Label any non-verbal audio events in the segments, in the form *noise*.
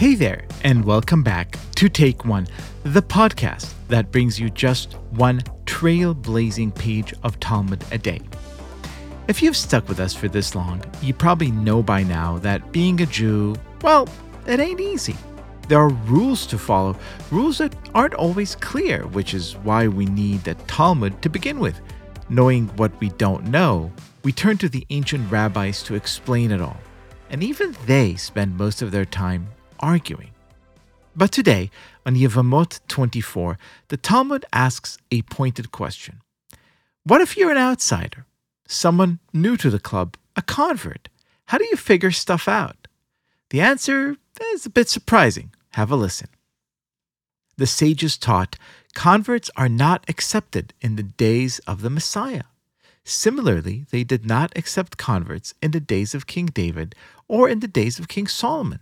Hey there, and welcome back to Take One, the podcast that brings you just one trailblazing page of Talmud a day. If you've stuck with us for this long, you probably know by now that being a Jew, well, it ain't easy. There are rules to follow, rules that aren't always clear, which is why we need the Talmud to begin with. Knowing what we don't know, we turn to the ancient rabbis to explain it all. And even they spend most of their time arguing. But today, on Yevamot 24, the Talmud asks a pointed question What if you're an outsider, someone new to the club, a convert? How do you figure stuff out? The answer is a bit surprising. Have a listen. The sages taught converts are not accepted in the days of the Messiah. Similarly, they did not accept converts in the days of King David or in the days of King Solomon.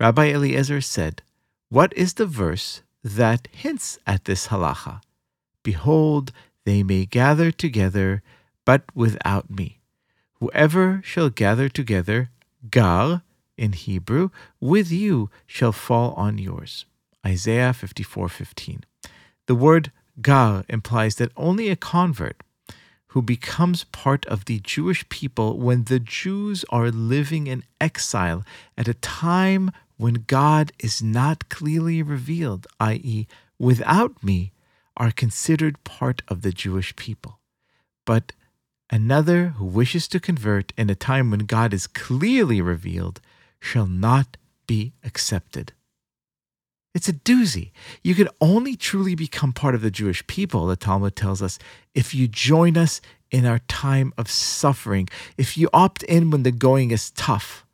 Rabbi Eliezer said, What is the verse that hints at this halacha? Behold, they may gather together, but without me. Whoever shall gather together, gar, in Hebrew, with you shall fall on yours. Isaiah 54:15. The word gar implies that only a convert who becomes part of the Jewish people when the Jews are living in exile at a time when God is not clearly revealed, i.e., without me, are considered part of the Jewish people. But another who wishes to convert in a time when God is clearly revealed shall not be accepted. It's a doozy. You can only truly become part of the Jewish people, the Talmud tells us, if you join us in our time of suffering, if you opt in when the going is tough.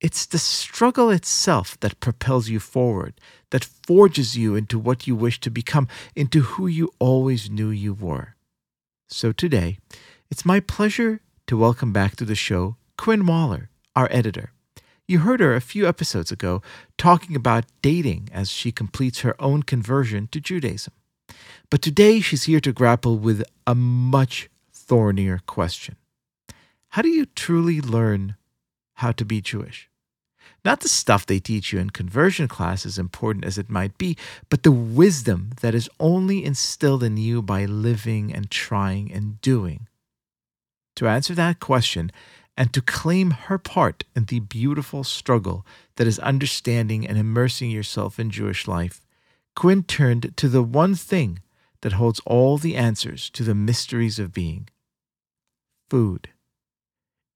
It's the struggle itself that propels you forward, that forges you into what you wish to become, into who you always knew you were. So today, it's my pleasure to welcome back to the show Quinn Waller, our editor. You heard her a few episodes ago talking about dating as she completes her own conversion to Judaism. But today she's here to grapple with a much thornier question How do you truly learn how to be Jewish? Not the stuff they teach you in conversion class, as important as it might be, but the wisdom that is only instilled in you by living and trying and doing. To answer that question, and to claim her part in the beautiful struggle that is understanding and immersing yourself in Jewish life, Quinn turned to the one thing that holds all the answers to the mysteries of being food.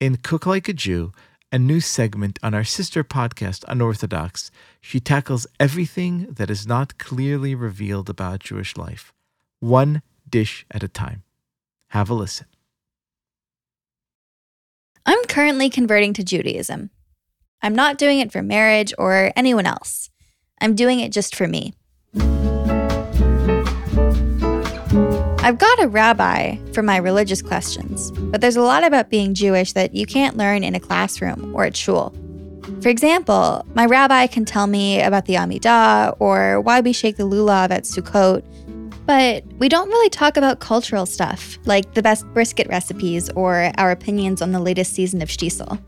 In Cook Like a Jew, a new segment on our sister podcast, Unorthodox, she tackles everything that is not clearly revealed about Jewish life, one dish at a time. Have a listen. I'm currently converting to Judaism. I'm not doing it for marriage or anyone else. I'm doing it just for me. I've got a rabbi for my religious questions, but there's a lot about being Jewish that you can't learn in a classroom or at shul. For example, my rabbi can tell me about the Amidah or why we shake the lulav at Sukkot but we don't really talk about cultural stuff, like the best brisket recipes or our opinions on the latest season of Shtisel.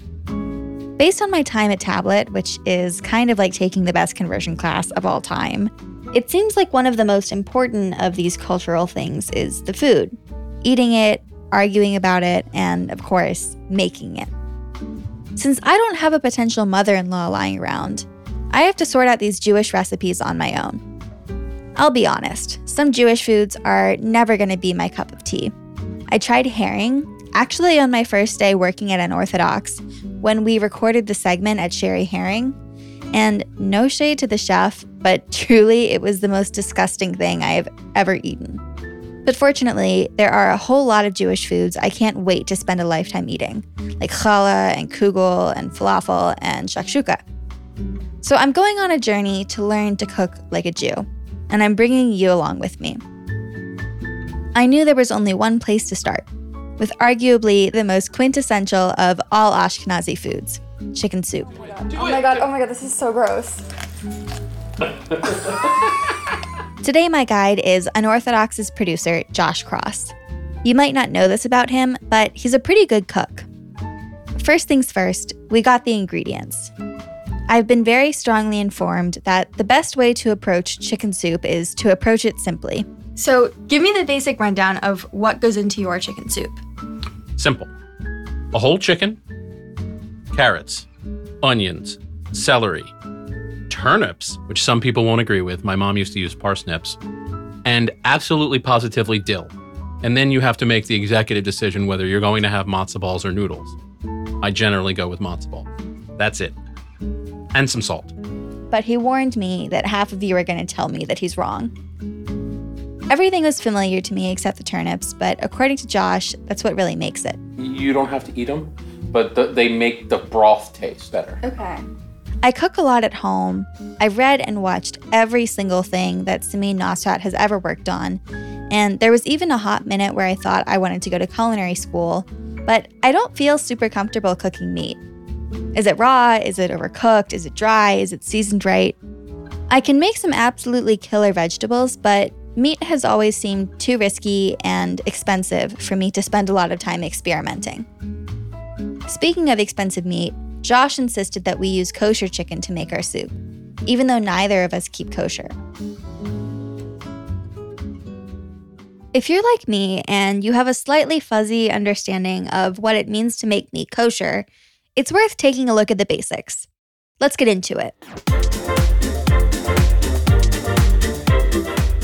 Based on my time at Tablet, which is kind of like taking the best conversion class of all time, it seems like one of the most important of these cultural things is the food. Eating it, arguing about it, and of course, making it. Since I don't have a potential mother in law lying around, I have to sort out these Jewish recipes on my own. I'll be honest, some Jewish foods are never going to be my cup of tea. I tried herring, actually, on my first day working at Unorthodox, when we recorded the segment at Sherry Herring. And no shade to the chef, but *laughs* truly, it was the most disgusting thing I have ever eaten. But fortunately, there are a whole lot of Jewish foods I can't wait to spend a lifetime eating, like challah and kugel and falafel and shakshuka. So I'm going on a journey to learn to cook like a Jew and I'm bringing you along with me. I knew there was only one place to start, with arguably the most quintessential of all Ashkenazi foods chicken soup. Oh my oh god, oh my god, this is so gross. *laughs* Today, my guide is Unorthodox's producer, Josh Cross. You might not know this about him, but he's a pretty good cook. First things first, we got the ingredients I've been very strongly informed that the best way to approach chicken soup is to approach it simply. So, give me the basic rundown of what goes into your chicken soup. Simple. A whole chicken, carrots, onions, celery, turnips, which some people won't agree with. My mom used to use parsnips, and absolutely positively dill. And then you have to make the executive decision whether you're going to have matzo balls or noodles. I generally go with matzo ball. That's it. And some salt. But he warned me that half of you are going to tell me that he's wrong. Everything was familiar to me except the turnips, but according to Josh, that's what really makes it. You don't have to eat them, but the, they make the broth taste better. Okay. I cook a lot at home. I've read and watched every single thing that Samin Nosrat has ever worked on. And there was even a hot minute where I thought I wanted to go to culinary school, but I don't feel super comfortable cooking meat. Is it raw? Is it overcooked? Is it dry? Is it seasoned right? I can make some absolutely killer vegetables, but meat has always seemed too risky and expensive for me to spend a lot of time experimenting. Speaking of expensive meat, Josh insisted that we use kosher chicken to make our soup, even though neither of us keep kosher. If you're like me and you have a slightly fuzzy understanding of what it means to make meat kosher, it's worth taking a look at the basics. Let's get into it.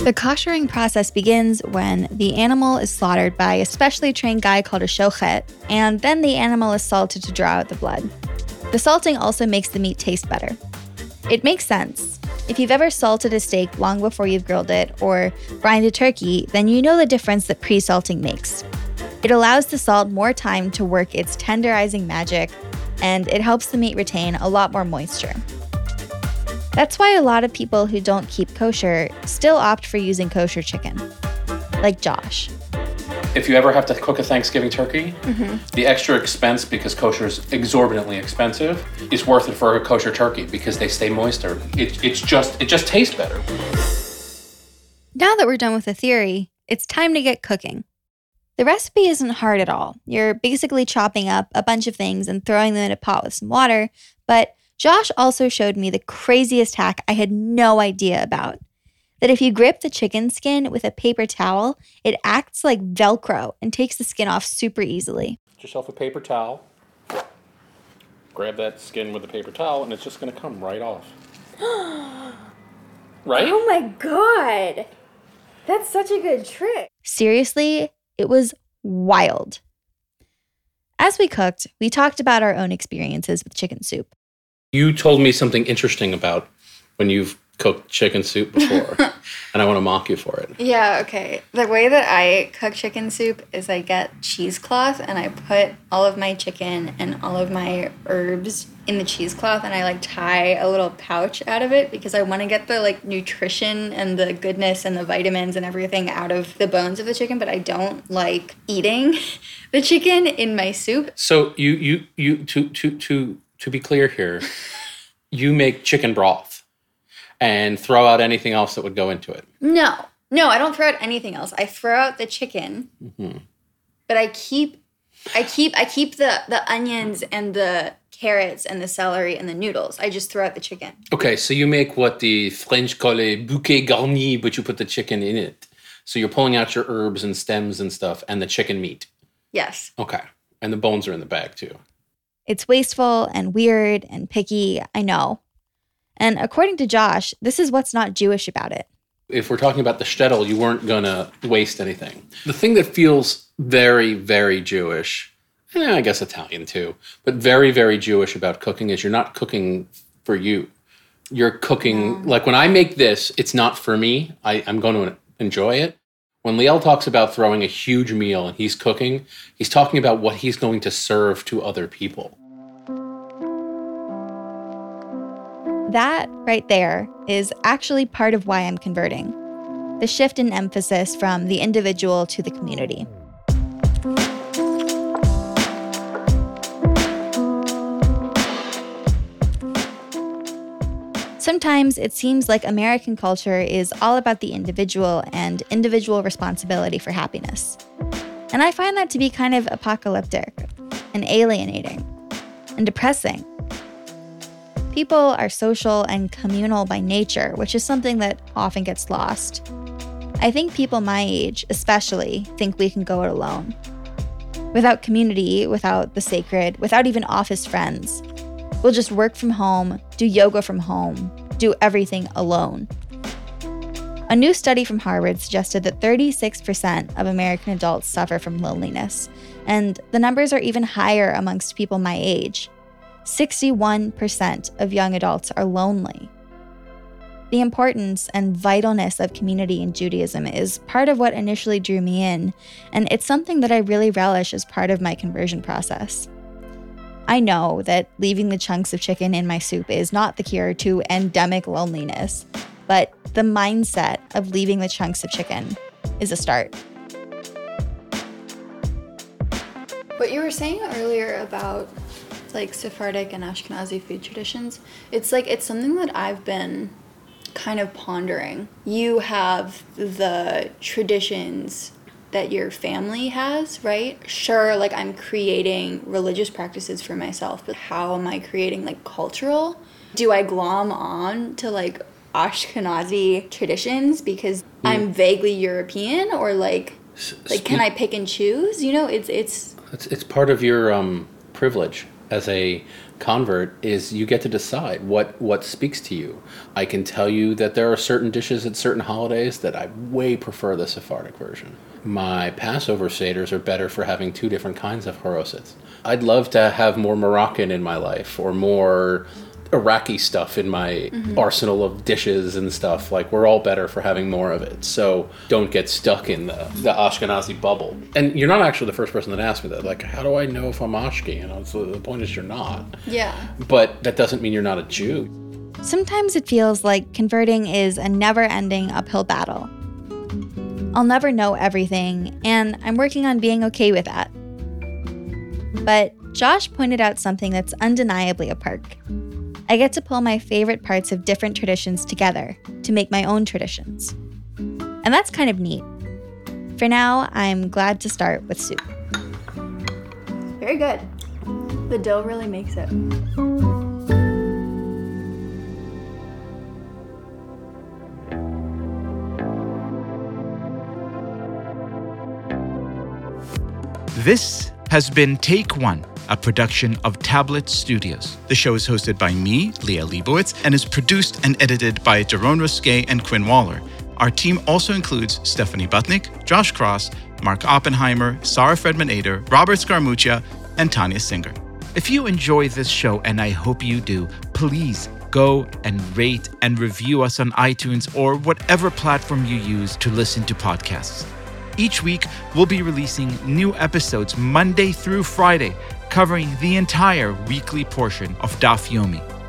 The koshering process begins when the animal is slaughtered by a specially trained guy called a shochet, and then the animal is salted to draw out the blood. The salting also makes the meat taste better. It makes sense. If you've ever salted a steak long before you've grilled it or brined a turkey, then you know the difference that pre salting makes. It allows the salt more time to work its tenderizing magic, and it helps the meat retain a lot more moisture. That's why a lot of people who don't keep kosher still opt for using kosher chicken, like Josh. If you ever have to cook a Thanksgiving turkey, mm-hmm. the extra expense because kosher is exorbitantly expensive is worth it for a kosher turkey because they stay moister. It, it's just it just tastes better. Now that we're done with the theory, it's time to get cooking. The recipe isn't hard at all. You're basically chopping up a bunch of things and throwing them in a pot with some water, but Josh also showed me the craziest hack I had no idea about. That if you grip the chicken skin with a paper towel, it acts like Velcro and takes the skin off super easily. Get yourself a paper towel. Grab that skin with a paper towel, and it's just going to come right off. *gasps* right? Oh my god. That's such a good trick. Seriously, it was wild. As we cooked, we talked about our own experiences with chicken soup. You told me something interesting about when you've cooked chicken soup before, *laughs* and I want to mock you for it. Yeah, okay. The way that I cook chicken soup is I get cheesecloth and I put all of my chicken and all of my herbs in the cheesecloth and I like tie a little pouch out of it because I want to get the like nutrition and the goodness and the vitamins and everything out of the bones of the chicken, but I don't like eating *laughs* the chicken in my soup. So you you you to to to to be clear here, you make chicken broth and throw out anything else that would go into it. No. No, I don't throw out anything else. I throw out the chicken. Mm-hmm. But I keep I keep I keep the the onions and the carrots and the celery and the noodles. I just throw out the chicken. Okay, so you make what the French call a bouquet garni, but you put the chicken in it. So you're pulling out your herbs and stems and stuff and the chicken meat. Yes. Okay. And the bones are in the bag too. It's wasteful and weird and picky, I know. And according to Josh, this is what's not Jewish about it. If we're talking about the shtetl, you weren't going to waste anything. The thing that feels very, very Jewish, eh, I guess Italian too, but very, very Jewish about cooking is you're not cooking for you. You're cooking, like when I make this, it's not for me. I, I'm going to enjoy it. When Liel talks about throwing a huge meal and he's cooking, he's talking about what he's going to serve to other people. That right there is actually part of why I'm converting the shift in emphasis from the individual to the community. Sometimes it seems like American culture is all about the individual and individual responsibility for happiness. And I find that to be kind of apocalyptic and alienating and depressing. People are social and communal by nature, which is something that often gets lost. I think people my age, especially, think we can go it alone. Without community, without the sacred, without even office friends, we'll just work from home, do yoga from home, do everything alone. A new study from Harvard suggested that 36% of American adults suffer from loneliness, and the numbers are even higher amongst people my age. 61% of young adults are lonely. The importance and vitalness of community in Judaism is part of what initially drew me in, and it's something that I really relish as part of my conversion process. I know that leaving the chunks of chicken in my soup is not the cure to endemic loneliness, but the mindset of leaving the chunks of chicken is a start. What you were saying earlier about like Sephardic and Ashkenazi food traditions, it's like it's something that I've been kind of pondering. You have the traditions that your family has, right? Sure, like I'm creating religious practices for myself, but how am I creating like cultural? Do I glom on to like Ashkenazi traditions because I'm vaguely European or like like can I pick and choose? You know, it's it's It's, it's part of your um, privilege as a convert is you get to decide what what speaks to you. I can tell you that there are certain dishes at certain holidays that I way prefer the Sephardic version. My Passover seders are better for having two different kinds of haroset. I'd love to have more Moroccan in my life or more Iraqi stuff in my mm-hmm. arsenal of dishes and stuff. Like we're all better for having more of it. So don't get stuck in the, the Ashkenazi bubble. And you're not actually the first person that asked me that. Like, how do I know if I'm Ashke? You uh, know, so the point is you're not. yeah. But that doesn't mean you're not a Jew. Sometimes it feels like converting is a never ending uphill battle. I'll never know everything, and I'm working on being okay with that. But Josh pointed out something that's undeniably a perk. I get to pull my favorite parts of different traditions together to make my own traditions. And that's kind of neat. For now, I'm glad to start with soup. Very good. The dough really makes it. This has been Take One, a production of Tablet Studios. The show is hosted by me, Liel Leibovitz, and is produced and edited by Daron Ruskay and Quinn Waller. Our team also includes Stephanie Butnick, Josh Cross, Mark Oppenheimer, Sarah Fredman Ader, Robert Scaramuccia, and Tanya Singer. If you enjoy this show, and I hope you do, please go and rate and review us on iTunes or whatever platform you use to listen to podcasts. Each week, we'll be releasing new episodes Monday through Friday, covering the entire weekly portion of Daf Yomi.